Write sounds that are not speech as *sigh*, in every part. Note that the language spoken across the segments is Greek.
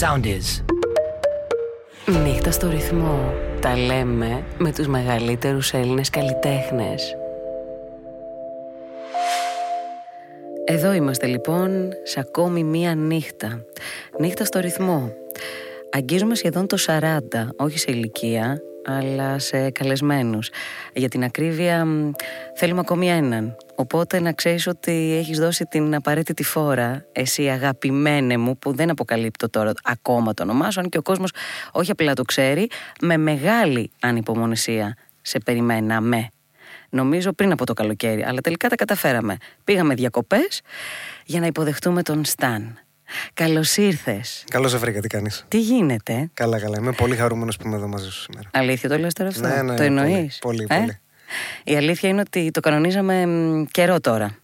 Sound is. Νύχτα στο ρυθμό. Τα λέμε με τους μεγαλύτερους Έλληνες καλλιτέχνες. Εδώ είμαστε λοιπόν σε ακόμη μία νύχτα. Νύχτα στο ρυθμό. Αγγίζουμε σχεδόν το 40, όχι σε ηλικία, αλλά σε καλεσμένους. Για την ακρίβεια μ, θέλουμε ακόμη έναν. Οπότε να ξέρεις ότι έχεις δώσει την απαραίτητη φόρα, εσύ αγαπημένε μου, που δεν αποκαλύπτω τώρα ακόμα το όνομά σου, αν και ο κόσμος όχι απλά το ξέρει, με μεγάλη ανυπομονησία σε περιμέναμε. Νομίζω πριν από το καλοκαίρι, αλλά τελικά τα καταφέραμε. Πήγαμε διακοπές για να υποδεχτούμε τον Σταν. Καλώς ήρθες. Καλώς σε βρήκα, τι κάνεις; Τι γίνεται, Καλά, καλά. Είμαι πολύ χαρούμενος που είμαι εδώ μαζί σου σήμερα. αλήθεια το λες τώρα αυτό, Ναι, ναι, το ναι, εννοείς; πολύ, ε; πολύ. Η αλήθεια είναι ότι το κανονίζαμε μ, καιρό τώρα.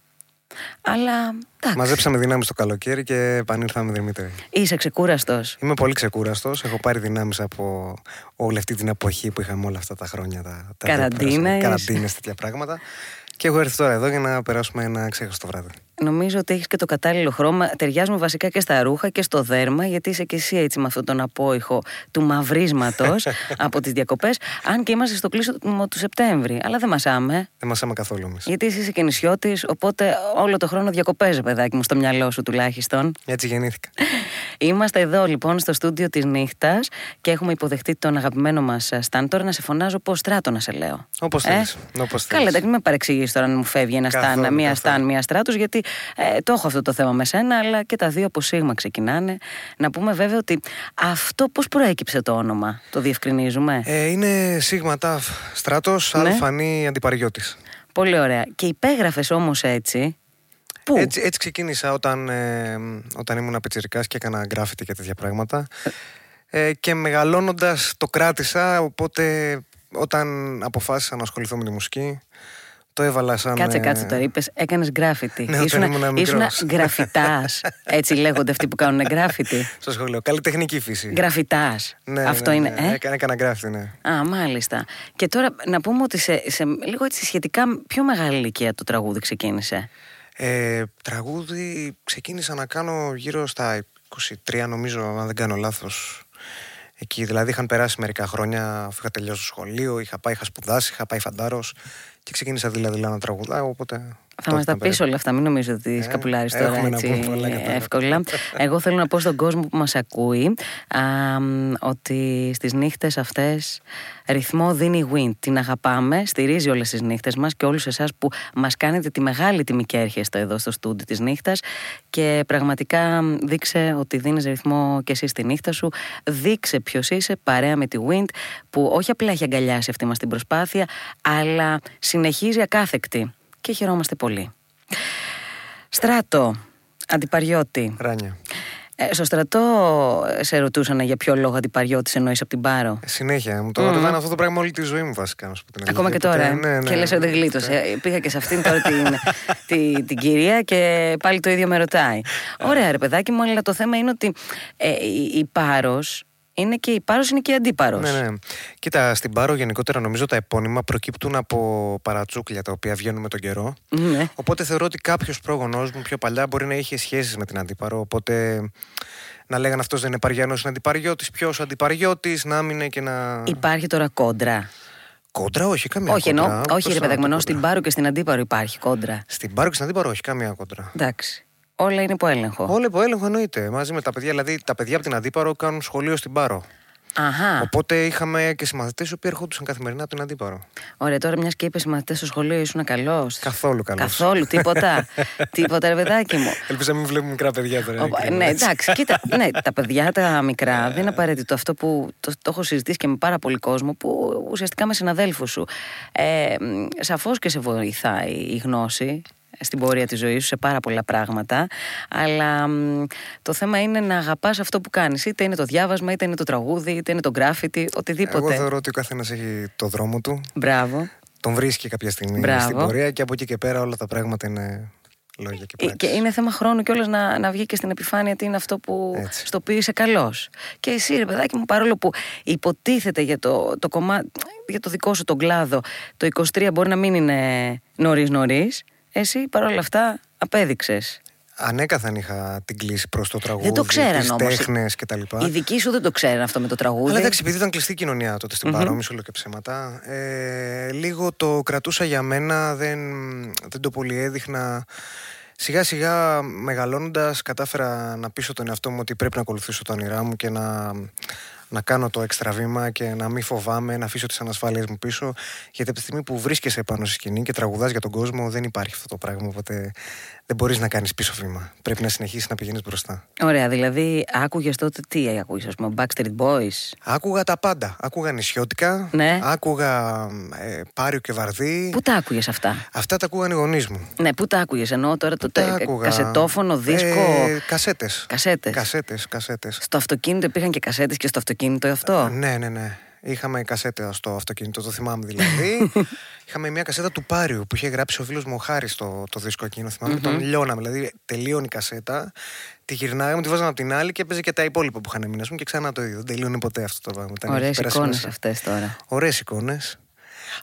Αλλά εντάξει, Μαζέψαμε δυνάμεις το καλοκαίρι και επανήλθαμε Δημήτρη. είσαι ξεκούραστος. Είμαι πολύ ξεκούραστος. Έχω πάρει δυνάμεις από όλη αυτή την εποχή που είχαμε όλα αυτά τα χρόνια. Τα, τα Καραντίνες. Καραντίνες, τέτοια πράγματα. Και έχω έρθει τώρα εδώ για να περάσουμε ένα ξέχαστο βράδυ. Νομίζω ότι έχεις και το κατάλληλο χρώμα. Ταιριάζουμε βασικά και στα ρούχα και στο δέρμα, γιατί είσαι και εσύ έτσι με αυτόν τον απόϊχο του μαυρίσματος *laughs* από τις διακοπές. Αν και είμαστε στο κλείσιμο του Σεπτέμβρη. Αλλά δεν μασάμε. Δεν μασάμε καθόλου εμείς. Γιατί εσύ είσαι και νησιώτης, οπότε όλο το χρόνο διακοπές, παιδάκι μου, στο μυαλό σου τουλάχιστον. Έτσι γεννήθηκα. *laughs* Είμαστε εδώ λοιπόν στο στούντιο της νύχτας και έχουμε υποδεχτεί τον αγαπημένο μας Σταν. Τώρα να σε φωνάζω πώς στράτο να σε λέω. Όπως Ε; θέλει. Όπως Καλά, θέλεις. εντάξει, μην με παρεξηγήσει τώρα αν μου φεύγει ένα Καθόλου, στάν, μία καθόλου. στάν, μία στράτος, γιατί ε, το έχω αυτό το θέμα με σένα, αλλά και τα δύο από σίγμα ξεκινάνε. Να πούμε βέβαια ότι αυτό πώς προέκυψε το όνομα, το διευκρινίζουμε; Ε, είναι σίγμα ταφ στράτος, Ναι. αλφανή αντιπαριώτης. Πολύ ωραία. Και υπέγραφες όμως έτσι. Πού; Έτσι, έτσι ξεκίνησα όταν, ε, όταν ήμουν πιτσιρικάς και έκανα γκράφιτι και τέτοια πράγματα. Ε, και μεγαλώνοντας το κράτησα, οπότε όταν αποφάσισα να ασχοληθώ με τη μουσική, το έβαλα σαν... Κάτσε, ε, κάτσε τώρα. Είπες, έκανες γκράφιτι. Ναι, όταν ήμουν μικρός. γραφιτάς. έτσι λέγονται αυτοί που κάνουν γκράφιτι. Στο σχολείο. Καλλιτεχνική φύση. Γραφιτάς. Ναι, Αυτό ναι, είναι. ναι. Ε; Έκανα, έκανα γκράφιτι, ναι. Α, μάλιστα. Και τώρα να πούμε ότι σε, σε λίγο έτσι σχετικά πιο μεγάλη ηλικία το τραγούδι ξεκίνησε; Ε, τραγούδι ξεκίνησα να κάνω γύρω στα 23 νομίζω, αν δεν κάνω λάθος. Εκεί δηλαδή είχαν περάσει μερικά χρόνια, αφού είχα τελειώσει το σχολείο, είχα πάει, είχα σπουδάσει, είχα πάει φαντάρος και ξεκίνησα δηλαδή να τραγουδάω, οπότε... Θα μας τα πεις όλα αυτά, μην νομίζω ότι Ε, σκαπουλάρει τώρα έχουμε να έτσι πούμε πολλά για τα εύκολα. *laughs* Εγώ θέλω να πω στον κόσμο που μας ακούει α, μ, ότι στις νύχτες αυτές ρυθμό δίνει η Wind. Την αγαπάμε, στηρίζει όλες τις νύχτες μας και όλους εσάς που μας κάνετε τη μεγάλη τιμή και έρχεστε εδώ στο στούντι της νύχτας. Και πραγματικά μ, δείξε ότι δίνεις ρυθμό και εσύ στη νύχτα σου. Δείξε ποιος είσαι, παρέα με τη Wind, που όχι απλά έχει αγκαλιάσει αυτή μας την προσπάθεια, αλλά συνεχίζει ακάθεκτη και χαιρόμαστε πολύ. Στράτο, αντιπαριώτη. Ράνια. Ε, στο στρατό ε, σε ρωτούσαν για ποιο λόγο αντιπαριώτης εννοείς από την Πάρο. Ε, Συνέχεια. Μου το ρωτάνε αυτό το πράγμα όλη τη ζωή μου βασικά. να σου πω την Ακόμα και αλήθεια. τώρα. Οπότε, ε. ναι, ναι, και λες ότι δεν γλίτωσε. Ε, Πήγα και σε αυτήν τώρα την, *laughs* τη- την κυρία και πάλι το ίδιο με ρωτάει. Ωραία, ρε παιδάκι μου, αλλά το θέμα είναι ότι ε, η, η Πάρος είναι και η Πάρος είναι και η Αντίπαρος. Ναι, ναι. Κοίτα, στην Πάρο γενικότερα νομίζω τα επώνυμα προκύπτουν από παρατσούκλια τα οποία βγαίνουν με τον καιρό. Ναι. Οπότε θεωρώ ότι κάποιος πρόγονός μου πιο παλιά μπορεί να είχε σχέσεις με την Αντίπαρο. Οπότε να λέγανε αυτός δεν είναι Παριανός, είναι Αντιπαριώτης. Ποιος Αντιπαριώτης, να άμυνε και να. Υπάρχει τώρα κόντρα. Κόντρα, όχι, καμία όχι, κόντρα. εννοώ, όχι Πώς ρε θα παιδάκι μου, το ενώ κόντρα. στην Πάρο και στην Αντίπαρο υπάρχει κόντρα. Στην Πάρο και στην Αντίπαρο, όχι, καμία κόντρα. Εντάξει. Όλα είναι υπό έλεγχο. Όλο υπό έλεγχο εννοείται. Μαζί με τα παιδιά, δηλαδή τα παιδιά από την Αντίπαρο κάνουν σχολείο στην Πάρο. Αχά. Οπότε είχαμε και συμμαθητές οι οποίοι ερχόντουσαν καθημερινά από την Αντίπαρο. Ωραία, τώρα μιας και είπες μαθητέ στο σχολείο ήσουν καλός; Καθόλου καλός. Καθόλου, τίποτα. *laughs* τίποτα, ρε παιδάκι μου. Ελπίζω να μην βλέπουμε μικρά παιδιά τώρα. Ο- ειλικρινά, ναι, έτσι. εντάξει, κοίτα, ναι, τα παιδιά τα μικρά δεν είναι απαραίτητο αυτό που το, το έχω συζητήσει και με πάρα πολύ κόσμο που ουσιαστικά με συναδέλφους σου. Ε, Σαφώς και σε βοηθάει η γνώση στην πορεία της ζωής σου σε πάρα πολλά πράγματα αλλά μ, το θέμα είναι να αγαπάς αυτό που κάνεις είτε είναι το διάβασμα, είτε είναι το τραγούδι είτε είναι το γκράφιτι, οτιδήποτε Εγώ θεωρώ ότι ο καθένας έχει το δρόμο του. Μπράβο Τον βρίσκει κάποια στιγμή Μπράβο. στην πορεία και από εκεί και πέρα όλα τα πράγματα είναι λόγια και Ε, πράξεις. Και είναι θέμα χρόνου κιόλας να, να βγει και στην επιφάνεια τι είναι αυτό που Έτσι. στο οποίο είσαι καλός. Και εσύ, ρε παιδάκι μου, παρόλο που υποτίθεται για το, το κομμάτι, για το δικό σου τον κλάδο, το 23 μπορεί να μην είναι νωρίς νωρίς, εσύ παρόλα αυτά απέδειξες. ανέκαθεν είχα την κλίση προς το τραγούδι. Δεν το ξέραν όμως. τέχνες κτλ. Οι δικοί σου δεν το ξέραν αυτό με το τραγούδι. Αλλά εντάξει, επειδή ήταν κλειστή κοινωνία τότε στην mm-hmm. Πάρο, και ψέματα. Ε, λίγο το κρατούσα για μένα, δεν, δεν το πολύ έδειχνα. Σιγά σιγά μεγαλώνοντας κατάφερα να πείσω τον εαυτό μου ότι πρέπει να ακολουθήσω τα όνειρά μου και να να κάνω το έξτρα βήμα και να μην φοβάμαι, να αφήσω τις ανασφάλειες μου πίσω. Γιατί από τη στιγμή που βρίσκεσαι πάνω στη σκηνή και τραγουδάς για τον κόσμο, δεν υπάρχει αυτό το πράγμα. Οπότε δεν μπορείς να κάνεις πίσω βήμα. Πρέπει να συνεχίσεις να πηγαίνεις μπροστά. Ωραία, δηλαδή άκουγες τότε τι άκουγες, ας πούμε, Backstreet Boys; Άκουγα τα πάντα. Άκουγα νησιώτικα. Ναι. Άκουγα ε, Πάριο και Βαρδί. Πού τα άκουγες αυτά; Αυτά τα ακούγαν οι γονείς μου. Ναι, πού τα άκουγες, ενώ τώρα το τε, κασετόφωνο, δίσκο; Ε, Κασέτες. Κασέτες. Κασέτες. Στο αυτοκίνητο υπήρχαν και κασέτες και στο αυτοκίνητο αυτό; ναι, ναι, ναι. Είχαμε κασέτα στο αυτοκίνητο, το θυμάμαι δηλαδή. *laughs* Είχαμε μια κασέτα του Πάριου που είχε γράψει ο φίλος μου ο Χάρης το, το δίσκο εκείνο. Θυμάμαι, τον λιώναμε. Δηλαδή, τελείωνε η κασέτα, τη γυρνάγαμε, τη βάζαμε από την άλλη και έπαιζε και τα υπόλοιπα που είχαν μείνει. και ξανά το ίδιο. Δεν τελείωνε ποτέ αυτό το πράγμα. Ωραίες εικόνες αυτές τώρα. Ωραίες εικόνες.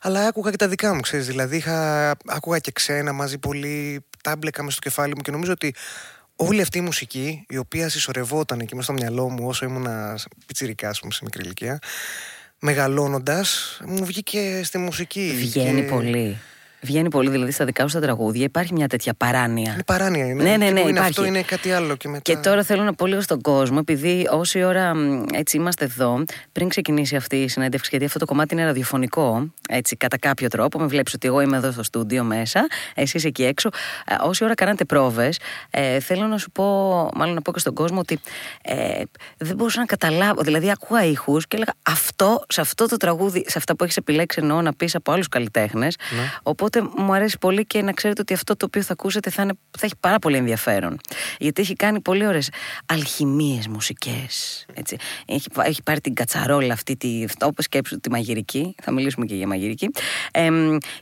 Αλλά άκουγα και τα δικά μου, ξέρεις. Δηλαδή, είχα, άκουγα και ξένα μαζί πολύ. Τα έμπλεκαμε στο κεφάλι μου και νομίζω ότι όλη αυτή η μουσική, η οποία συσσωρευόταν εκεί μέσα στο μυαλό μου όσο ήμουν πιτσιρικά, πούμε, σε μικρή ηλικία, μεγαλώνοντας, μου βγήκε στη μουσική. Βγαίνει πολύ. Βγαίνει πολύ, δηλαδή στα δικά σου τα τραγούδια υπάρχει μια τέτοια παράνοια. Είναι παράνοια, είναι. Ναι, ναι, ναι, είναι αυτό, είναι κάτι άλλο. Και, μετά... και τώρα θέλω να πω λίγο στον κόσμο, επειδή όση ώρα έτσι είμαστε εδώ, πριν ξεκινήσει αυτή η συνέντευξη, γιατί αυτό το κομμάτι είναι ραδιοφωνικό, έτσι κατά κάποιο τρόπο. Με βλέπεις ότι εγώ είμαι εδώ στο στούντιο μέσα, εσύ εκεί έξω. Ε, όση ώρα κάνατε πρόβες, ε, θέλω να σου πω, μάλλον να πω και στον κόσμο, ότι ε, δεν μπορούσα να καταλάβω. Δηλαδή, ακούγα ήχους και έλεγα αυτό, σε αυτό το τραγούδι, σε αυτά που έχεις επιλέξει εννοώ να πεις από άλλους καλλιτέχνες. Ναι. Οπότε μου αρέσει πολύ και να ξέρετε ότι αυτό το οποίο θα ακούσετε θα, είναι, θα έχει πάρα πολύ ενδιαφέρον. Γιατί έχει κάνει πολύ ωραίες αλχημίες μουσικές. Έχει, έχει πάρει την κατσαρόλα αυτή, τη, όπως σκέψου τη μαγειρική. Θα μιλήσουμε και για μαγειρική. Ε,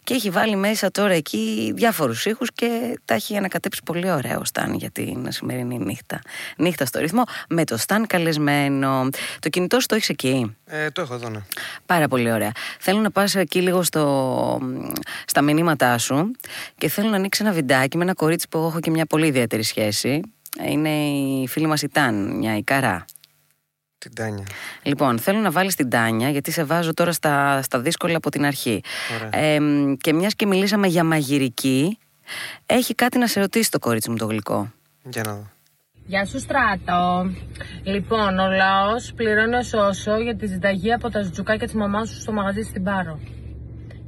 και έχει βάλει μέσα τώρα εκεί διάφορους ήχους και τα έχει ανακατέψει πολύ ωραίο Σταν για την σημερινή νύχτα. Νύχτα στο ρυθμό με το Σταν καλεσμένο. Το κινητό σου το έχει εκεί. Ε, το έχω εδώ, ναι. Πάρα πολύ ωραία. Θέλω να πας εκεί λίγο στο, στα μηνύματά σου και θέλω να ανοίξεις ένα βιντεάκι με ένα κορίτσι που έχω και μια πολύ ιδιαίτερη σχέση. Είναι η φίλη μας η Τάν, μια Ικαρά. Την Τάνια. Λοιπόν, θέλω να βάλεις την Τάνια, γιατί σε βάζω τώρα στα, στα δύσκολα από την αρχή. Ε, και μιας και μιλήσαμε για μαγειρική, έχει κάτι να σε ρωτήσει το κορίτσι μου το γλυκό. Για να δω. Γεια σου Στράτο. Λοιπόν, ο λαός πληρώνει όσο για τη συνταγή από τα ζουτζουκάκια τη μαμά σου στο μαγαζί στην Πάρο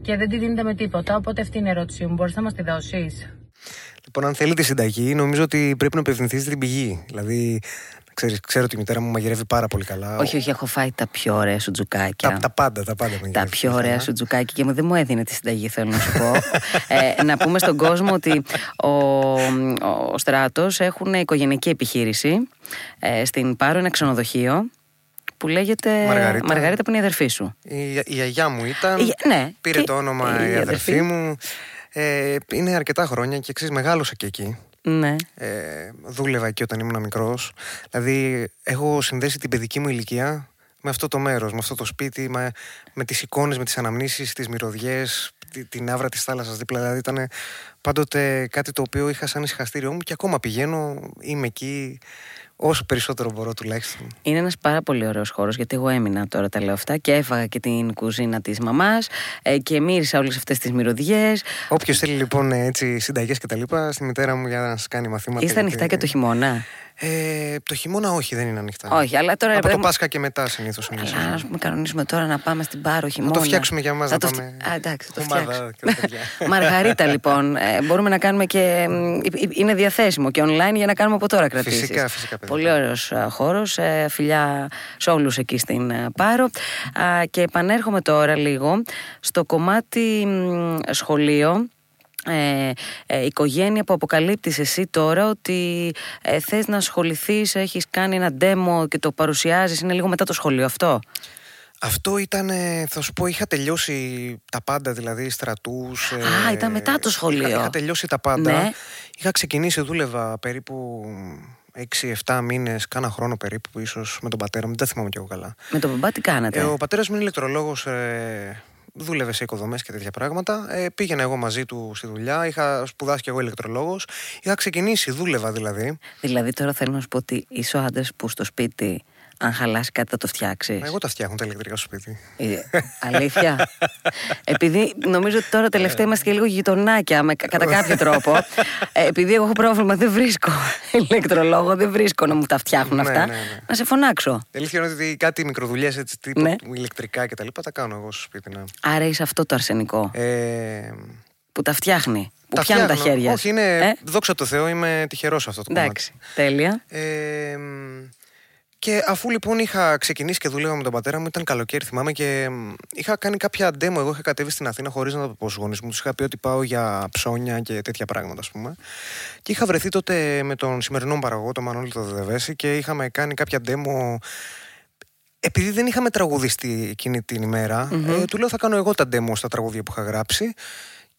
και δεν τη δίνετε με τίποτα. Οπότε αυτή είναι η ερώτησή μου. Μπορείς να μας τη δώσεις; Λοιπόν, αν θέλετε συνταγή, νομίζω ότι πρέπει να απευθυνθείτε στην πηγή. Δηλαδή, Ξέρεις, ξέρω ότι η μητέρα μου μαγειρεύει πάρα πολύ καλά. Όχι, όχι, έχω φάει τα πιο ωραία σου τζουκάκια. Τα, τα πάντα, τα πάντα. Τα πιο ωραία σου τζουκάκια και μου δεν μου έδινε τη συνταγή, θέλω να σου πω. *laughs* ε, να πούμε στον κόσμο ότι ο, ο Στράτος έχουν οικογενειακή επιχείρηση ε, στην Πάρο, ένα ξενοδοχείο που λέγεται Μαργαρίτα, Μαργαρίτα που είναι η αδερφή σου. Η, η γιαγιά μου ήταν. Η, ναι, πήρε το όνομα η, η αδερφή μου. Ε, είναι αρκετά χρόνια και εξή μεγάλωσα και εκεί. Ναι. Ε, δούλευα εκεί όταν ήμουν μικρός. Δηλαδή, έχω συνδέσει την παιδική μου ηλικία με αυτό το μέρος, με αυτό το σπίτι, με, με τις εικόνες, με τις αναμνήσεις, τις μυρωδιές, την άβρα της θάλασσας δίπλα. Δηλαδή, ήταν πάντοτε κάτι το οποίο είχα σαν ησυχαστήριό μου και ακόμα πηγαίνω, είμαι εκεί. Όσο περισσότερο μπορώ τουλάχιστον. Είναι ένας πάρα πολύ ωραίος χώρος, γιατί εγώ έμεινα τώρα τα λέω αυτά και έφαγα και την κουζίνα της μαμάς ε, και μύρισα όλες αυτές τις μυρωδιές. Όποιος θέλει λοιπόν έτσι συνταγές και τα λοιπά, στη μητέρα μου για να σας κάνει μαθήματα. Είστε ανοιχτά και το χειμώνα. Ε, το χειμώνα όχι, δεν είναι ανοιχτά. Όχι, αλλά τώρα. Από το Πάσχα και μετά συνήθως είναι. Αλλά ας πούμε, κανονίσουμε τώρα να πάμε στην Πάρο χειμώνα. Να το φτιάξουμε για μας να το πάμε. Α, εντάξει, το φτιάξουμε. *laughs* Μαργαρίτα λοιπόν. Ε, μπορούμε να κάνουμε και. Είναι διαθέσιμο και online για να κάνουμε από τώρα κρατήσεις. Φυσικά, φυσικά. Παιδιά. Πολύ ωραίος χώρος. Ε, φιλιά σε όλους εκεί στην ε, Πάρο. Και επανέρχομαι τώρα λίγο στο κομμάτι σχολείο ε, ε, οικογένεια που αποκαλύπτεις εσύ τώρα ότι ε, θες να ασχοληθείς, έχεις κάνει ένα demo και το παρουσιάζεις, είναι λίγο μετά το σχολείο αυτό; Αυτό ήταν, θα σου πω, είχα τελειώσει τα πάντα, δηλαδή στρατούς. Α, ήταν μετά το σχολείο. Είχα, είχα τελειώσει τα πάντα. Ναι. Είχα ξεκινήσει, δούλευα περίπου 6-7 μήνες, κάνα χρόνο περίπου, ίσως με τον πατέρα μου. Δεν τα θυμάμαι κι εγώ καλά. Με τον μπαμπά τι κάνατε; Ε, ο πατέρας μου είναι ηλεκτρολόγος ε, δούλευε σε οικοδομές και τέτοια πράγματα. Ε, πήγαινα εγώ μαζί του στη δουλειά, είχα σπουδάσει και εγώ ηλεκτρολόγος. Είχα ξεκινήσει, δούλευα δηλαδή. Δηλαδή τώρα θέλω να σου πω ότι είσαι ο άντρας που στο σπίτι αν χαλάσει κάτι θα το φτιάξεις. Εγώ τα φτιάχνω τα ηλεκτρικά στο σπίτι. Ε, αλήθεια. επειδή νομίζω ότι τώρα τελευταία είμαστε και λίγο γειτονάκια με, κατά κάποιο τρόπο. Ε, επειδή εγώ έχω πρόβλημα, δεν βρίσκω ηλεκτρολόγο, δεν βρίσκω να μου τα φτιάχνουν Ναι, αυτά. ναι, ναι. Να σε φωνάξω. Η αλήθεια είναι ότι κάτι μικροδουλειές έτσι τύπου Ναι. ηλεκτρικά και τα λοιπά τα κάνω εγώ στο σπίτι. Ναι. Άρα είσαι αυτό το αρσενικό Ε, που τα φτιάχνει. Που τα πιάνει τα φτιάχνω. χέρια. Όχι, σου. είναι. Ε, Δόξα τω Θεώ, είμαι τυχερός σε αυτό το εντάξει, τέλεια. κομμάτι. Ε, μ, και αφού λοιπόν είχα ξεκινήσει και δούλευα με τον πατέρα μου, ήταν καλοκαίρι, θυμάμαι και μ, είχα κάνει κάποια demo. Εγώ είχα κατέβει στην Αθήνα χωρίς να το πω στους γονείς μου. Τους είχα πει ότι πάω για ψώνια και τέτοια πράγματα, ας πούμε. Και είχα βρεθεί τότε με τον σημερινό μου παραγωγό, τον Μανώλη το Δεδεβέση, και είχαμε κάνει κάποια demo επειδή δεν είχαμε τραγουδιστεί εκείνη την ημερα ε, του λέω θα κάνω εγώ τα demo στα τραγούδια που είχα γράψει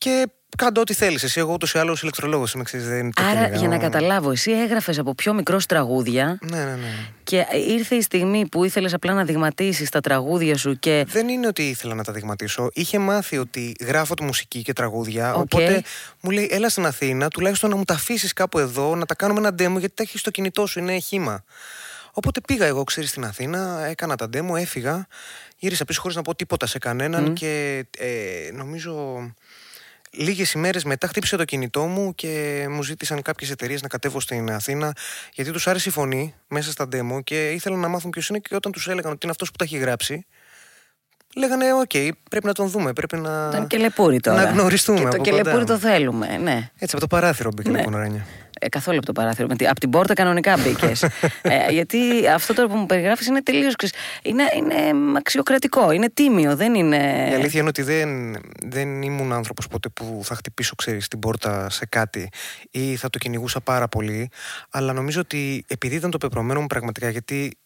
και κάντε ό,τι θέλεις. Εσύ, εγώ ούτως ή άλλως ηλεκτρολόγος είμαι, ξέρεις, δεν το Άρα, κυνηγάω. για να καταλάβω, εσύ έγραφες από πιο μικρός τραγούδια Ναι, ναι, ναι. και ήρθε η στιγμή που ήθελες απλά να δειγματίσεις τα τραγούδια σου και. Δεν είναι ότι ήθελα να τα δειγματίσω. Είχε μάθει ότι γράφω τη μουσική και τραγούδια. Οκ. Οπότε μου λέει, έλα στην Αθήνα, τουλάχιστον να μου τα αφήσεις κάπου εδώ, να τα κάνουμε ένα demo, γιατί τα έχεις στο κινητό σου, είναι χύμα. Οπότε πήγα εγώ, ξέρεις, στην Αθήνα, έκανα τα demo, έφυγα, γύρισα πίσω χωρίς να πω τίποτα σε κανέναν και ε, νομίζω. Λίγες ημέρες μετά χτύπησε το κινητό μου και μου ζήτησαν κάποιες εταιρείες να κατέβω στην Αθήνα γιατί τους άρεσε η φωνή μέσα στα demo και ήθελαν να μάθουν ποιος είναι και όταν τους έλεγαν ότι είναι αυτός που τα έχει γράψει, λέγανε: Οκ, πρέπει να τον δούμε. Πρέπει να. Ήταν κελεπούρι τώρα. Να γνωριστούμε. Και το από κελεπούρι κοντά. το θέλουμε, ναι. Έτσι, από το παράθυρο μπήκε Ναι. λοιπόν Ρένια. Ε, καθόλου από το παράθυρο. Με τη- Από την πόρτα κανονικά μπήκες. *laughs* ε, γιατί αυτό τώρα που μου περιγράφεις είναι τελείως. Είναι, είναι αξιοκρατικό, είναι τίμιο, δεν είναι. Η αλήθεια είναι ότι δεν, δεν ήμουν άνθρωπος ποτέ που θα χτυπήσω, ξέρεις, την πόρτα σε κάτι ή θα το κυνηγούσα πάρα πολύ. Αλλά νομίζω ότι επειδή ήταν το πεπρωμένο μου πραγματικά, γιατί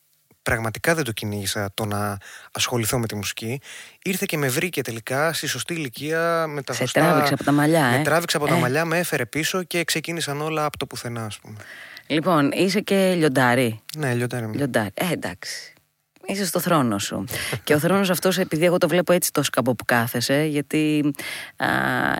πραγματικά δεν το κυνήγησα το να ασχοληθώ με τη μουσική, ήρθε και με βρήκε τελικά στη σωστή ηλικία με τα Σε σωστά. τράβηξε από τα μαλλιά, Με ε. τράβηξε από τα Ε. μαλλιά, με έφερε πίσω και ξεκίνησαν όλα από το πουθενά, ας πούμε. Λοιπόν, είσαι και λιοντάρι. Ναι, λιοντάρι μου. Λιοντάρι. Ε, εντάξει. Είσαι στο θρόνο σου. *laughs* και ο θρόνος αυτός, επειδή εγώ το βλέπω έτσι το σκαμπό που κάθεσαι, γιατί α,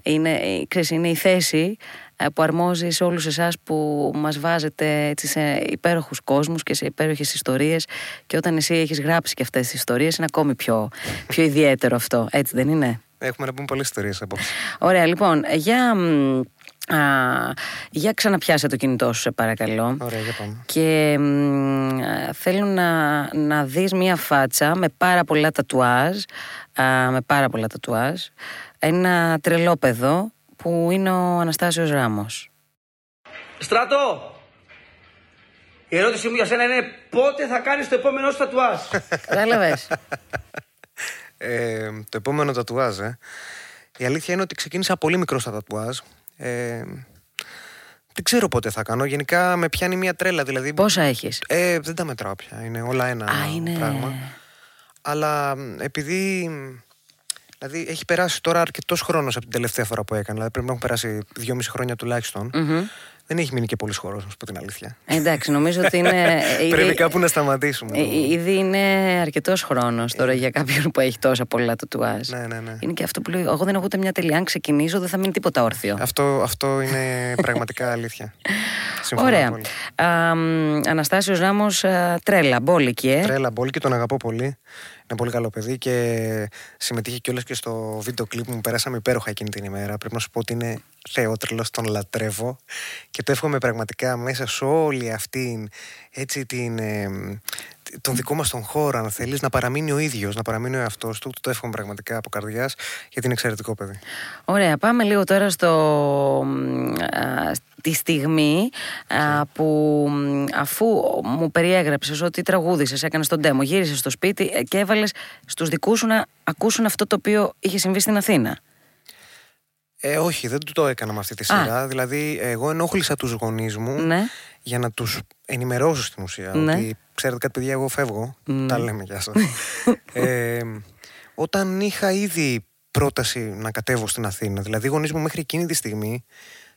είναι, ε, ξέρεις, είναι η θέση ε, που αρμόζει σε όλους εσάς που μας βάζετε έτσι, σε υπέροχους κόσμους και σε υπέροχες ιστορίες και όταν εσύ έχεις γράψει και αυτές τις ιστορίες είναι ακόμη πιο, πιο ιδιαίτερο αυτό. Έτσι δεν είναι; Έχουμε να πούμε πολλές ιστορίες απόψε. Ωραία, λοιπόν, για, μ, α, για ξαναπιάσε το κινητό σου, σε παρακαλώ. Ωραία, για πάμε. Και μ, α, θέλω να, να δεις μία φάτσα με πάρα πολλά τατουάζ, α, με πάρα πολλά τατουάζ, ένα τρελόπεδο που είναι ο Αναστάσιος Ράμος. Στρατό! Η ερώτησή μου για σένα είναι πότε θα κάνεις το επόμενο σου τατουάζ; *laughs* Κατάλαβες. Ε, το επόμενο τατουάζ, ε. Η αλήθεια είναι ότι ξεκίνησα πολύ μικρό στα τατουάζ. Ε, δεν ξέρω πότε θα κάνω. Γενικά με πιάνει μια τρέλα. Δηλαδή, Πόσα έχεις; ε, δεν τα μετράω πια. Είναι όλα ένα Α, είναι... πράγμα. Αλλά μ, επειδή. Μ, Δηλαδή έχει περάσει τώρα αρκετός χρόνος από την τελευταία φορά που έκανα. Δηλαδή πρέπει να έχουν περάσει δυόμιση χρόνια τουλάχιστον. Μμμ. Δεν έχει μείνει και πολύ χώρο, να σου πω την αλήθεια. Ε, Εντάξει, νομίζω ότι είναι... *laughs* ε, Πρέπει ήδη- κάπου να σταματήσουμε. ε, ε, Ήδη είναι αρκετός χρόνος τώρα για κάποιον που έχει τόσα πολλά τατουάζ. Ναι, ναι, ναι. Είναι και αυτό που λέω, εγώ δεν έχω ούτε μια τελειά. Αν ξεκινήσω δεν θα μείνει τίποτα όρθιο. Αυτό, αυτό είναι πραγματικά αλήθεια. *laughs* Συμφωνώ Ωραία. πολύ. Α, μ, Αναστάσιος Ράμος, α, τρέλα, μπόλικη, ε. Τρέλα Μπόλ και τον αγαπώ πολύ. Είναι πολύ καλό παιδί και συμμετείχε κιόλας και στο βίντεο κλιπ μου. Περάσαμε υπέροχα εκείνη την ημέρα. Πρέπει να σου πω ότι είναι θεότρελο, τον λατρεύω και το εύχομαι πραγματικά μέσα σε όλη αυτήν έτσι την. Ε, τον δικό μας τον χώρο, αν θέλεις, να παραμείνει ο ίδιος, να παραμείνει ο εαυτός του. Το εύχομαι πραγματικά από καρδιάς γιατί είναι εξαιρετικό παιδί. Ωραία, πάμε λίγο τώρα στο, μ, α, στη στιγμή α, που μ, αφού μου περιέγραψες ότι τραγούδησες, έκανες τον demo, γύρισες στο σπίτι ε, και έβαλες στους δικούς σου να ακούσουν αυτό το οποίο είχε συμβεί στην Αθήνα. Ε, όχι, δεν του το έκανα με αυτή τη Α. σειρά. Δηλαδή, εγώ ενόχλησα τους γονείς μου Ναι. για να τους ενημερώσω στην ουσία. Ναι. Ότι ξέρετε κάτι, παιδιά, εγώ φεύγω. Ναι. Τα λέμε, γεια σας. *laughs* ε, όταν είχα ήδη πρόταση να κατέβω στην Αθήνα, δηλαδή οι γονείς μου μέχρι εκείνη τη στιγμή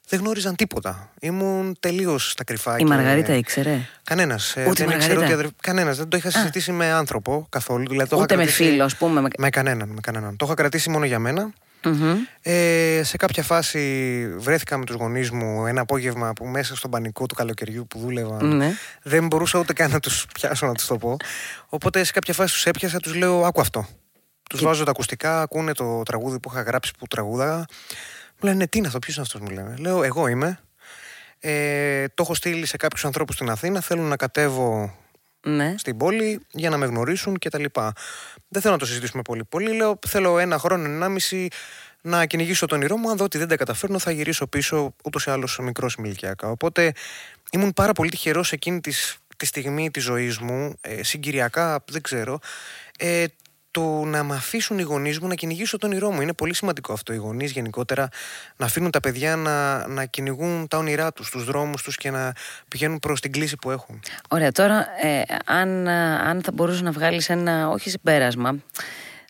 δεν γνώριζαν τίποτα. Ήμουν τελείως στα κρυφά. Η Μαργαρίτα ήξερε; Κανένας. Ούτε δεν η ήξερε ότι Μαργαρίτα. αδερ... Κανένας. Δεν το είχα συζητήσει με άνθρωπο καθόλου. Δηλαδή, το είχα Ούτε με κρατήσει- φίλο, ας πούμε. με- Με κανέναν, με κανέναν. Το είχα κρατήσει μόνο για μένα. Μμμ. Ε, σε κάποια φάση βρέθηκα με τους γονείς μου ένα απόγευμα που μέσα στον πανικό του καλοκαιριού που δούλευα Ναι. δεν μπορούσα ούτε καν να τους πιάσω να τους το πω. Οπότε σε κάποια φάση τους έπιασα, τους λέω άκου αυτό. Τους βάζω τα ακουστικά, ακούνε το τραγούδι που είχα γράψει που τραγούδαγα. Μου λένε τι είναι αυτό, ποιος είναι αυτός μου λένε. Λέω εγώ είμαι. Ε, το έχω στείλει σε κάποιους ανθρώπους στην Αθήνα, θέλουν να κατέβω Ναι. στην πόλη για να με γνωρίσουν και τα λοιπά. Δεν θέλω να το συζητήσουμε πολύ πολύ. Λέω θέλω ένα χρόνο, ενάμιση να κυνηγήσω τον όνειρό μου. Αν δω ότι δεν τα καταφέρνω, θα γυρίσω πίσω ούτως ή άλλως μικρός ηλικιακά. Οπότε ήμουν πάρα πολύ τυχερός εκείνη της, τη στιγμή της ζωής μου, ε, συγκυριακά, δεν ξέρω. Ε, το να με αφήσουν οι γονείς μου να κυνηγήσω τον όνειρό μου. Είναι πολύ σημαντικό αυτό. Οι γονείς γενικότερα να αφήνουν τα παιδιά να, να κυνηγούν τα όνειρά τους, τους δρόμους τους και να πηγαίνουν προς την κλίση που έχουν. Ωραία, τώρα ε, αν, ε, αν θα μπορούσες να βγάλεις ένα, όχι συμπέρασμα,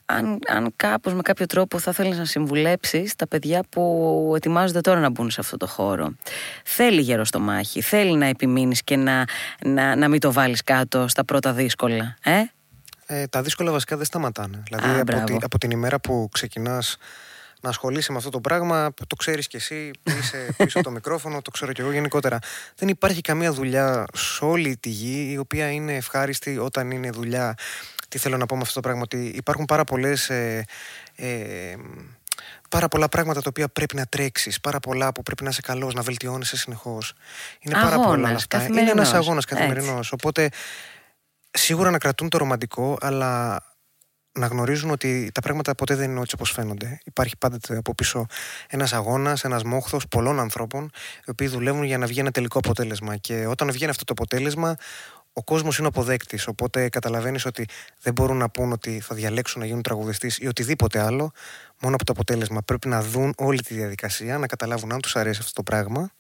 αν, αν κάπως με κάποιο τρόπο θα θέλεις να συμβουλέψεις τα παιδιά που ετοιμάζονται τώρα να μπουν σε αυτό το χώρο. Θέλει γερό στο μάχη, θέλει να επιμείνεις και να, να, να μην το βάλεις κάτω στα πρώτα δύσκολα. Ε; Ε, τα δύσκολα βασικά δεν σταματάνε. Δηλαδή Α, από, μπράβο. τη- από την ημέρα που ξεκινάς να ασχολείσαι με αυτό το πράγμα, το ξέρεις κι εσύ, που είσαι *laughs* πίσω από το μικρόφωνο, το ξέρω κι εγώ γενικότερα. Δεν υπάρχει καμία δουλειά σε όλη τη γη η οποία είναι ευχάριστη όταν είναι δουλειά. Τι θέλω να πω με αυτό το πράγμα, ότι υπάρχουν πάρα πολλές... Ε, ε, Πάρα πολλά πράγματα τα οποία πρέπει να τρέξεις, πάρα πολλά που πρέπει να είσαι καλός, να βελτιώνεσαι συνεχώς. Είναι πάρα πολλά Αγώνας, όλα αυτά. Είναι καθημερινός. ένα αγώνας Έτσι. καθημερινός. Οπότε σίγουρα να κρατούν το ρομαντικό, αλλά να γνωρίζουν ότι τα πράγματα ποτέ δεν είναι έτσι όπως φαίνονται. Υπάρχει πάντα από πίσω ένας αγώνας, ένας μόχθος πολλών ανθρώπων, οι οποίοι δουλεύουν για να βγει ένα τελικό αποτέλεσμα. Και όταν βγαίνει αυτό το αποτέλεσμα, ο κόσμος είναι αποδέκτης. Οπότε καταλαβαίνεις ότι δεν μπορούν να πούν ότι θα διαλέξουν να γίνουν τραγουδιστής ή οτιδήποτε άλλο, μόνο από το αποτέλεσμα. Πρέπει να δουν όλη τη διαδικασία, να καταλάβουν αν τους αρέσει αυτό το πράγμα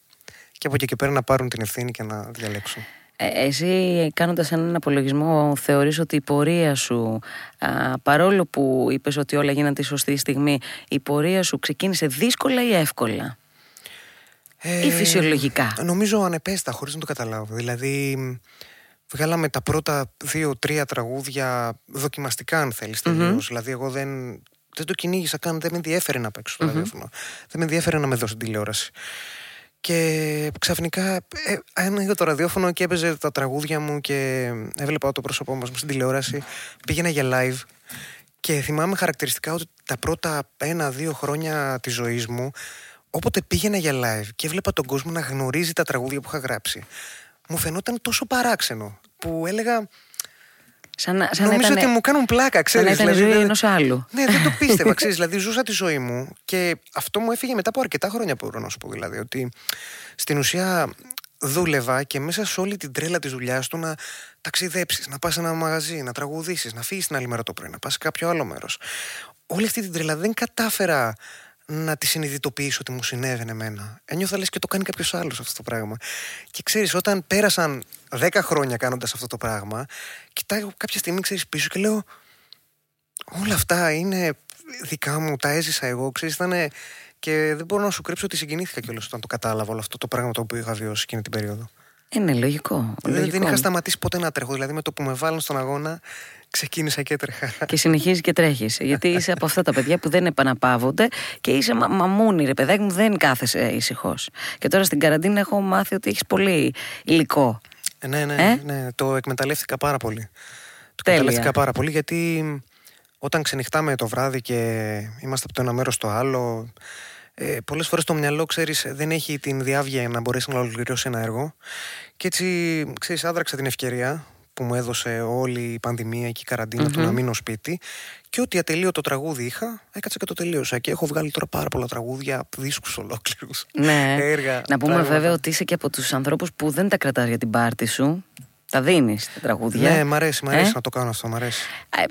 και από εκεί και πέρα να πάρουν την ευθύνη και να διαλέξουν. Ε, Εσύ κάνοντας έναν απολογισμό θεωρείς ότι η πορεία σου α, παρόλο που είπες ότι όλα γίνανε τη σωστή στιγμή η πορεία σου ξεκίνησε δύσκολα ή εύκολα; Ε, ή φυσιολογικά; Νομίζω ανεπέστα, χωρίς να το καταλάβω. Δηλαδή, μ, βγάλαμε τα πρώτα δύο-τρία τραγούδια δοκιμαστικά, αν θέλεις, τελείως. Δηλαδή, εγώ δεν, δεν το κυνήγησα καν, δεν με ενδιέφερε να παίξω στο ραδιόφωνο. Δεν με ενδιέφερε να με δώσω τηλεόραση. Και ξαφνικά ε, άνοιγα το ραδιόφωνο και έπαιζε τα τραγούδια μου και έβλεπα το πρόσωπό μας στην τηλεόραση. Πήγαινα για live και θυμάμαι χαρακτηριστικά ότι τα πρώτα ένα-δύο χρόνια της ζωής μου όποτε πήγαινα για live και έβλεπα τον κόσμο να γνωρίζει τα τραγούδια που είχα γράψει μου φαινόταν τόσο παράξενο που έλεγα σαν, να- σαν να νομίζω ήταν, ότι μου κάνουν πλάκα, σαν να ξέρεις. ήταν η ζωή δεν- ενός άλλου ναι, δεν το *laughs* πίστευα, ξέρεις, δηλαδή ζούσα τη ζωή μου και αυτό μου έφυγε μετά από αρκετά χρόνια μπορώ να σου πω δηλαδή ότι στην ουσία δούλευα και μέσα σε όλη την τρέλα της δουλειάς του να ταξιδέψεις, να πας σε ένα μαγαζί, να τραγουδήσεις, να φύγεις την άλλη μέρα το πρωί, να πας σε κάποιο άλλο μέρος. Όλη αυτή την τρέλα δεν κατάφερα να τη συνειδητοποιήσω ότι μου συνέβαινε εμένα. Ένιωθα λες και το κάνει κάποιος άλλος αυτό το πράγμα. Και ξέρεις, όταν πέρασαν 10 χρόνια κάνοντας αυτό το πράγμα, κοιτάω κάποια στιγμή, ξέρεις, πίσω και λέω όλα αυτά είναι δικά μου, τα έζησα εγώ, ξέρεις, ήτανε... Και δεν μπορώ να σου κρύψω ότι συγκινήθηκα κιόλας όταν το κατάλαβα όλο αυτό το πράγμα το οποίο είχα βιώσει εκείνη την περίοδο. είναι λογικό, Δεν, λογικό. δεν είχα σταματήσει ποτέ να τρέχω. Δηλαδή με το που με βάλουν στον αγώνα, ξεκίνησα και έτρεχα. και συνεχίζει και τρέχεις. Γιατί είσαι από αυτά τα παιδιά που δεν επαναπαύονται και είσαι μα, μαμούνι, ρε παιδάκι μου, δεν κάθεσαι ησυχώς. Και τώρα στην καραντίνα έχω μάθει ότι έχεις πολύ υλικό. Ε, ναι, ναι, Ε; ναι, το εκμεταλλεύτηκα πάρα πολύ. Το Τέλεια. εκμεταλλεύτηκα πάρα πολύ γιατί όταν ξενυχτάμε το βράδυ και είμαστε από το ένα μέρος στο άλλο, ε, πολλές φορές το μυαλό, ξέρεις, δεν έχει την διάβγεια για να μπορέσει να ολοκληρώσει ένα έργο. Και έτσι, ξέρεις, άδραξα την ευκαιρία που μου έδωσε όλη η πανδημία και η καραντινα του να μείνω σπίτι. Και ό,τι ατελείωτο τραγούδι είχα, έκατσα και το τελείωσα. Και έχω βγάλει τώρα πάρα πολλά τραγούδια, δίσκους ολόκληρους. Ναι. Έργα. να πούμε πράγματα. βέβαια ότι είσαι και από τους ανθρώπους που δεν τα κρατάς για την πάρτη σου. Τα δίνεις τα τραγούδια; Ναι, μ' αρέσει, μ' αρέσει Ε; να το κάνω αυτό, μ' αρέσει. Ε, ε,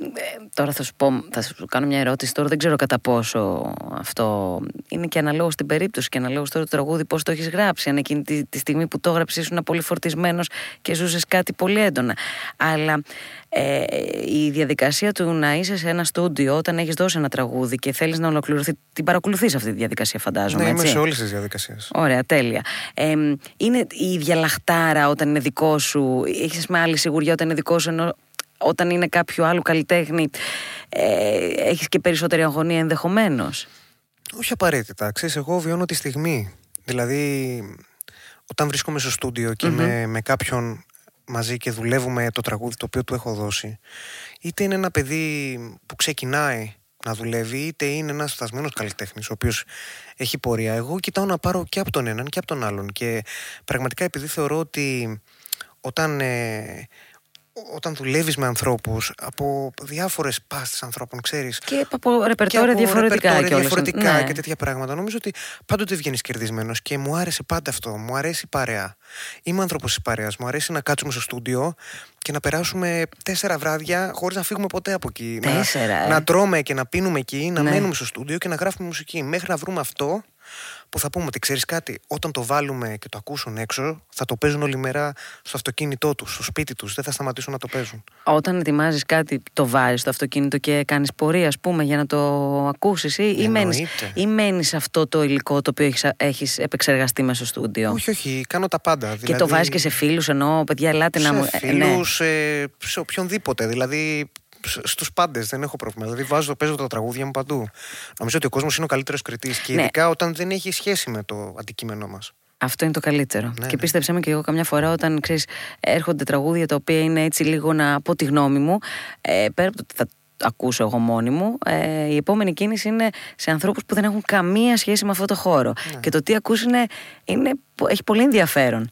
τώρα θα σου, πω, θα σου κάνω μια ερώτηση. Τώρα δεν ξέρω κατά πόσο αυτό είναι και αναλόγως στην περίπτωση και αναλόγως τώρα το τραγούδι πώς το έχεις γράψει. Αν εκείνη τη, τη στιγμή που το έγραψες ήσουν πολύ φορτισμένος και ζούσες κάτι πολύ έντονα. Αλλά ε, η διαδικασία του να είσαι σε ένα στούντιο όταν έχεις δώσει ένα τραγούδι και θέλεις να ολοκληρωθεί. Την παρακολουθείς αυτή τη διαδικασία, φαντάζομαι. Ναι, είμαι έτσι; σε όλες τις διαδικασίες. Ωραία, τέλεια. Ε, είναι η ίδια λαχτάρα όταν είναι δικό σου, έχεις με άλλη σιγουριά όταν είναι δικό σου, ενώ όταν είναι κάποιο άλλο καλλιτέχνη, ε, έχεις και περισσότερη αγωνία ενδεχομένως; Όχι απαραίτητα. Ξέρεις, εγώ βιώνω τη στιγμή. Δηλαδή, όταν βρίσκομαι στο στούντιο και με, με κάποιον μαζί και δουλεύουμε το τραγούδι το οποίο του έχω δώσει, είτε είναι ένα παιδί που ξεκινάει να δουλεύει, είτε είναι ένας φτασμένος καλλιτέχνης, ο οποίος έχει πορεία. Εγώ κοιτάω να πάρω και από τον έναν και από τον άλλον. Και πραγματικά επειδή θεωρώ ότι όταν, ε, όταν δουλεύεις με ανθρώπους από διάφορες πάσει ανθρώπων, ξέρεις. Και από ρεπερτόρια διαφορετικά ρεπερτόρια κιόλας. διαφορετικά Ναι. και τέτοια πράγματα. Νομίζω ότι πάντοτε βγαίνεις κερδισμένος και μου άρεσε πάντα αυτό. Μου αρέσει η παρέα. Είμαι άνθρωπος της παρέας. Μου αρέσει να κάτσουμε στο στούντιο και να περάσουμε τέσσερα βράδια χωρίς να φύγουμε ποτέ από εκεί. Να- Τέσσερα, ε. Να, τρώμε και να πίνουμε εκεί, να Ναι. μένουμε στο στούντιο και να γράφουμε μουσική. Μέχρι να βρούμε αυτό που θα πούμε ότι ξέρεις κάτι, όταν το βάλουμε και το ακούσουν έξω, θα το παίζουν όλη μέρα στο αυτοκίνητό τους, στο σπίτι τους. Δεν θα σταματήσουν να το παίζουν. Όταν ετοιμάζεις κάτι, το βάζεις στο αυτοκίνητο και κάνεις πορεία, ας πούμε, για να το ακούσεις, ή, ή μένει Εννοείται. ή μένεις σε αυτό το υλικό το οποίο έχει επεξεργαστεί μέσα στο στούντιο; Όχι, όχι, κάνω τα πάντα. Και το βάζεις και σε φίλους, εννοώ, παιδιά, ελάτε να μου. σε ε, ναι. φίλους, ε, σε οποιονδήποτε. Δηλαδή στους πάντες δεν έχω πρόβλημα. Δηλαδή βάζω, παίζω τα τραγούδια μου παντού. Νομίζω ότι ο κόσμος είναι ο καλύτερος κριτής και Ναι. ειδικά όταν δεν έχει σχέση με το αντικείμενό μας. Αυτό είναι το καλύτερο. Ναι, και ναι. πίστεψέ με και εγώ καμιά φορά όταν ξέρεις, έρχονται τραγούδια τα οποία είναι έτσι λίγο να πω τη γνώμη μου, ε, πέρα από το ότι θα ακούσω εγώ μόνη μου, ε, η επόμενη κίνηση είναι σε ανθρώπους που δεν έχουν καμία σχέση με αυτό το χώρο. Ναι. Και το τι ακούς είναι, είναι, έχει πολύ ενδιαφέρον.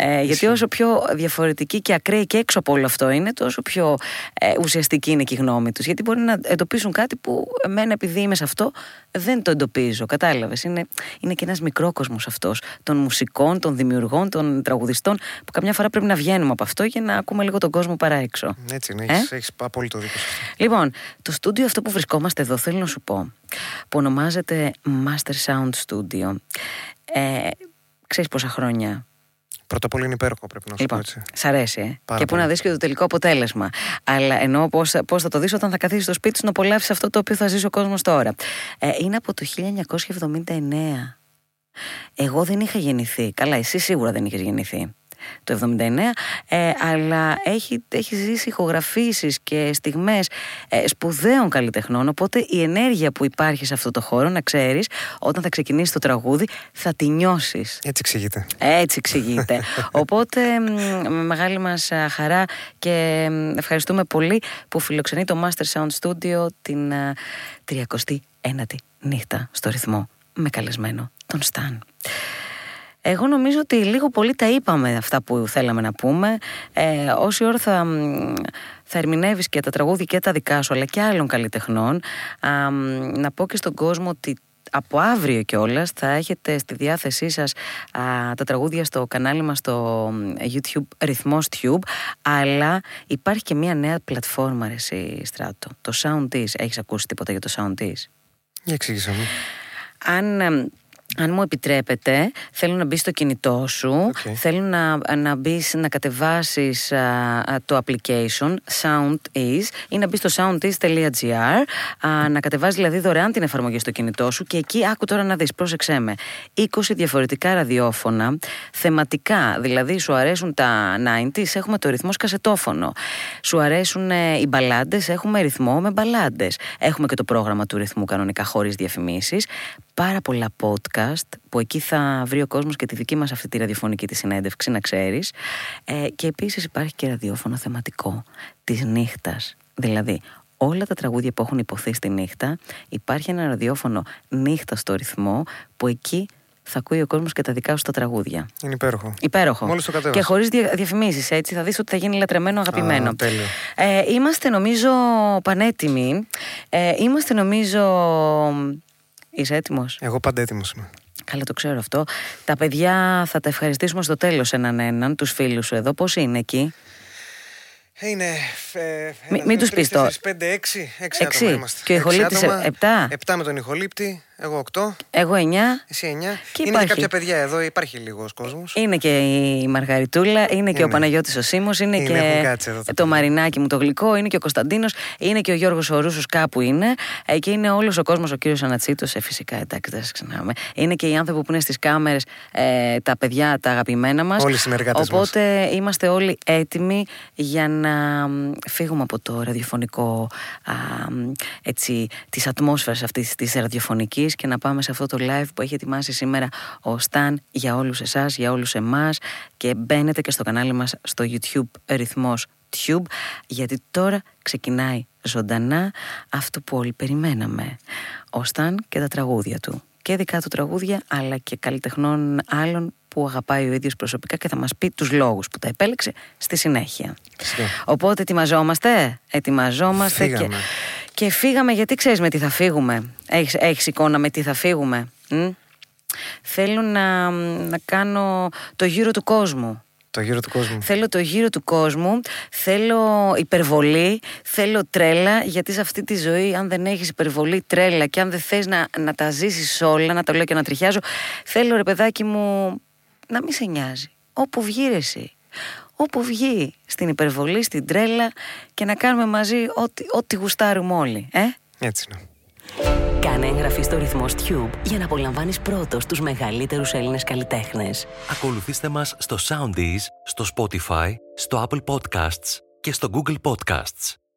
Ε, γιατί όσο πιο διαφορετική και ακραίη και έξω από όλο αυτό είναι, τόσο πιο ε, ουσιαστική είναι και η γνώμη τους. Γιατί μπορεί να εντοπίσουν κάτι που εμένα επειδή είμαι σε αυτό δεν το εντοπίζω. Κατάλαβες; Είναι, είναι και ένας μικρόκοσμος αυτός των μουσικών, των δημιουργών, των τραγουδιστών που καμιά φορά πρέπει να βγαίνουμε από αυτό για να ακούμε λίγο τον κόσμο παρά έξω. Έτσι είναι, Ε; έχεις, έχεις απόλυτο δίκιο. σε αυτό. Λοιπόν, το στούντιο αυτό που βρισκόμαστε εδώ, θέλω να σου πω, που ονομάζεται Master Sound Studio. Ε, ξέρεις πόσα χρόνια Πρώτα απ' όλα είναι υπέροχο, πρέπει να σου Λοιπόν, πω έτσι. σ' αρέσει, ε. Πάρα και πού να πολύ. δεις και το τελικό αποτέλεσμα. Αλλά εννοώ πώς πώς θα το δεις όταν θα καθίσεις στο σπίτι σου να απολαύσεις αυτό το οποίο θα ζήσει ο κόσμος τώρα. Ε, είναι από το 1979. Εγώ δεν είχα γεννηθεί. Καλά, εσύ σίγουρα δεν είχες γεννηθεί το 79, ε, αλλά έχει, έχει ζήσει ηχογραφήσεις και στιγμές ε, σπουδαίων καλλιτεχνών, οπότε η ενέργεια που υπάρχει σε αυτό το χώρο, να ξέρεις, όταν θα ξεκινήσει το τραγούδι, θα τη νιώσεις. Έτσι εξηγείται. Έτσι εξηγείται. *laughs* Οπότε μ, με μεγάλη μας α, χαρά και μ, ευχαριστούμε πολύ που φιλοξενεί το Master Sound Studio την α, 39η νύχτα στο ρυθμό με καλεσμένο τον Σταν. Εγώ νομίζω ότι λίγο πολύ τα είπαμε αυτά που θέλαμε να πούμε. Ε, όση ώρα θα, μ, θα ερμηνεύεις και τα τραγούδια και τα δικά σου αλλά και άλλων καλλιτεχνών α, μ, να πω και στον κόσμο ότι από αύριο κιόλας θα έχετε στη διάθεσή σας α, τα τραγούδια στο κανάλι μας στο YouTube Ρυθμός Tube αλλά υπάρχει και μια νέα πλατφόρμα ρε εσύ, Στράτο το Sound Έχεις ακούσει τίποτα για το Sound Για εξήγησέ μου. αν, εμ, αν μου επιτρέπετε, θέλω να μπει στο κινητό σου, Οκ. θέλω να, να μπεις, να κατεβάσεις α, α, το application SoundEase ή να μπεις στο soundease.gr α, να κατεβάσεις δηλαδή δωρεάν την εφαρμογή στο κινητό σου και εκεί άκου τώρα να δεις, πρόσεξέ με 20 διαφορετικά ραδιόφωνα θεματικά, δηλαδή σου αρέσουν τα 90s έχουμε το ρυθμό κασετόφωνο σου αρέσουν ε, οι μπαλάντες έχουμε ρυθμό με μπαλάντες. Έχουμε και το πρόγραμμα του ρυθμού κανονικά χωρίς διαφημίσεις πάρα πολλά podcast που εκεί θα βρει ο κόσμος και τη δική μας αυτή τη ραδιοφωνική τη συνέντευξη να ξέρεις ε, και επίσης υπάρχει και ραδιόφωνο θεματικό της νύχτας δηλαδή όλα τα τραγούδια που έχουν υποθεί στη νύχτα υπάρχει ένα ραδιόφωνο νύχτα στο ρυθμό που εκεί θα ακούει ο κόσμος και τα δικά σου τα τραγούδια Είναι υπέροχο. Υπέροχο. Μόλις το κατέβασα. Και χωρίς διαφημίσεις, έτσι. Θα δεις ότι θα γίνει λατρεμένο, αγαπημένο. Α, τέλειο. Ε, είμαστε νομίζω πανέτοιμοι. Ε, είμαστε νομίζω. Είσαι έτοιμος; Εγώ πάντα έτοιμος είμαι. Καλά, το ξέρω αυτό. Τα παιδιά θα τα ευχαριστήσουμε στο τέλος έναν έναν, τους φίλους σου εδώ. Πώς είναι εκεί; Είναι. Ε, Μη- μην τους πεις τώρα. 5, 6, 6 Έξι. άτομα είμαστε. Και ο Έξι ηχολήπτης άτομα. επτά. Επτά με τον ηχολήπτη, εγώ 8, Εγώ 9. εσύ 9. Και είναι υπάρχει. και κάποια παιδιά εδώ, υπάρχει λίγος κόσμος. Είναι και η Μαργαριτούλα, είναι και ο Είναι. Παναγιώτης ο Σίμος, είναι, Είναι, έχουν και κάτσει εδώ τα το παιδιά. Μαρινάκι μου το γλυκό, είναι και ο Κωνσταντίνος, είναι και ο Γιώργος ο Ρούσος κάπου είναι ε, και είναι όλος ο κόσμος, ο κύριος Ανατσίτος, ε, φυσικά εντάξει δεν σας ξεχνάμε. Είναι και οι άνθρωποι που είναι στις κάμερες, ε, τα παιδιά, τα αγαπημένα μας. Όλοι οι συνεργάτες μας. Οπότε είμαστε όλοι έτοιμοι για να μ, φύγουμε από το ραδιοφωνικό α, μ, έτσι, της ατμόσφαιρας αυτής της ραδιοφωνικής και να πάμε σε αυτό το live που έχει ετοιμάσει σήμερα ο Σταν για όλους εσάς, για όλους εμάς και μπαίνετε και στο κανάλι μας στο YouTube ρυθμός Tube γιατί τώρα ξεκινάει ζωντανά αυτό που όλοι περιμέναμε ο Σταν και τα τραγούδια του και δικά του τραγούδια αλλά και καλλιτεχνών άλλων που αγαπάει ο ίδιος προσωπικά και θα μας πει τους λόγους που τα επέλεξε στη συνέχεια. Φυσικά. Οπότε ετοιμαζόμαστε, ετοιμαζόμαστε και, Φύγαμε. και φύγαμε γιατί ξέρεις με τι θα φύγουμε; Έχεις, έχεις εικόνα με τι θα φύγουμε. μ; Θέλω να, να κάνω το γύρο του κόσμου. Το γύρο του κόσμου. Θέλω το γύρο του κόσμου, θέλω υπερβολή, θέλω τρέλα, γιατί σε αυτή τη ζωή αν δεν έχεις υπερβολή, τρέλα και αν δεν θες να, να τα ζήσεις όλα, να τα λέω και να τριχιάζω, θέλω ρε παιδάκι μου να μην σε νοιάζει. Όπου βγεις ρε εσύ. Όπου βγει στην υπερβολή, στην τρέλα και να κάνουμε μαζί ό,τι, ό,τι γουστάρουμε όλοι. Ε; Έτσι είναι. Κάνε εγγραφή στο ρυθμός Tube για να απολαμβάνεις πρώτος τους μεγαλύτερους Έλληνες καλλιτέχνες. Ακολουθήστε μας στο Soundees, στο Spotify, στο Apple Podcasts και στο Google Podcasts.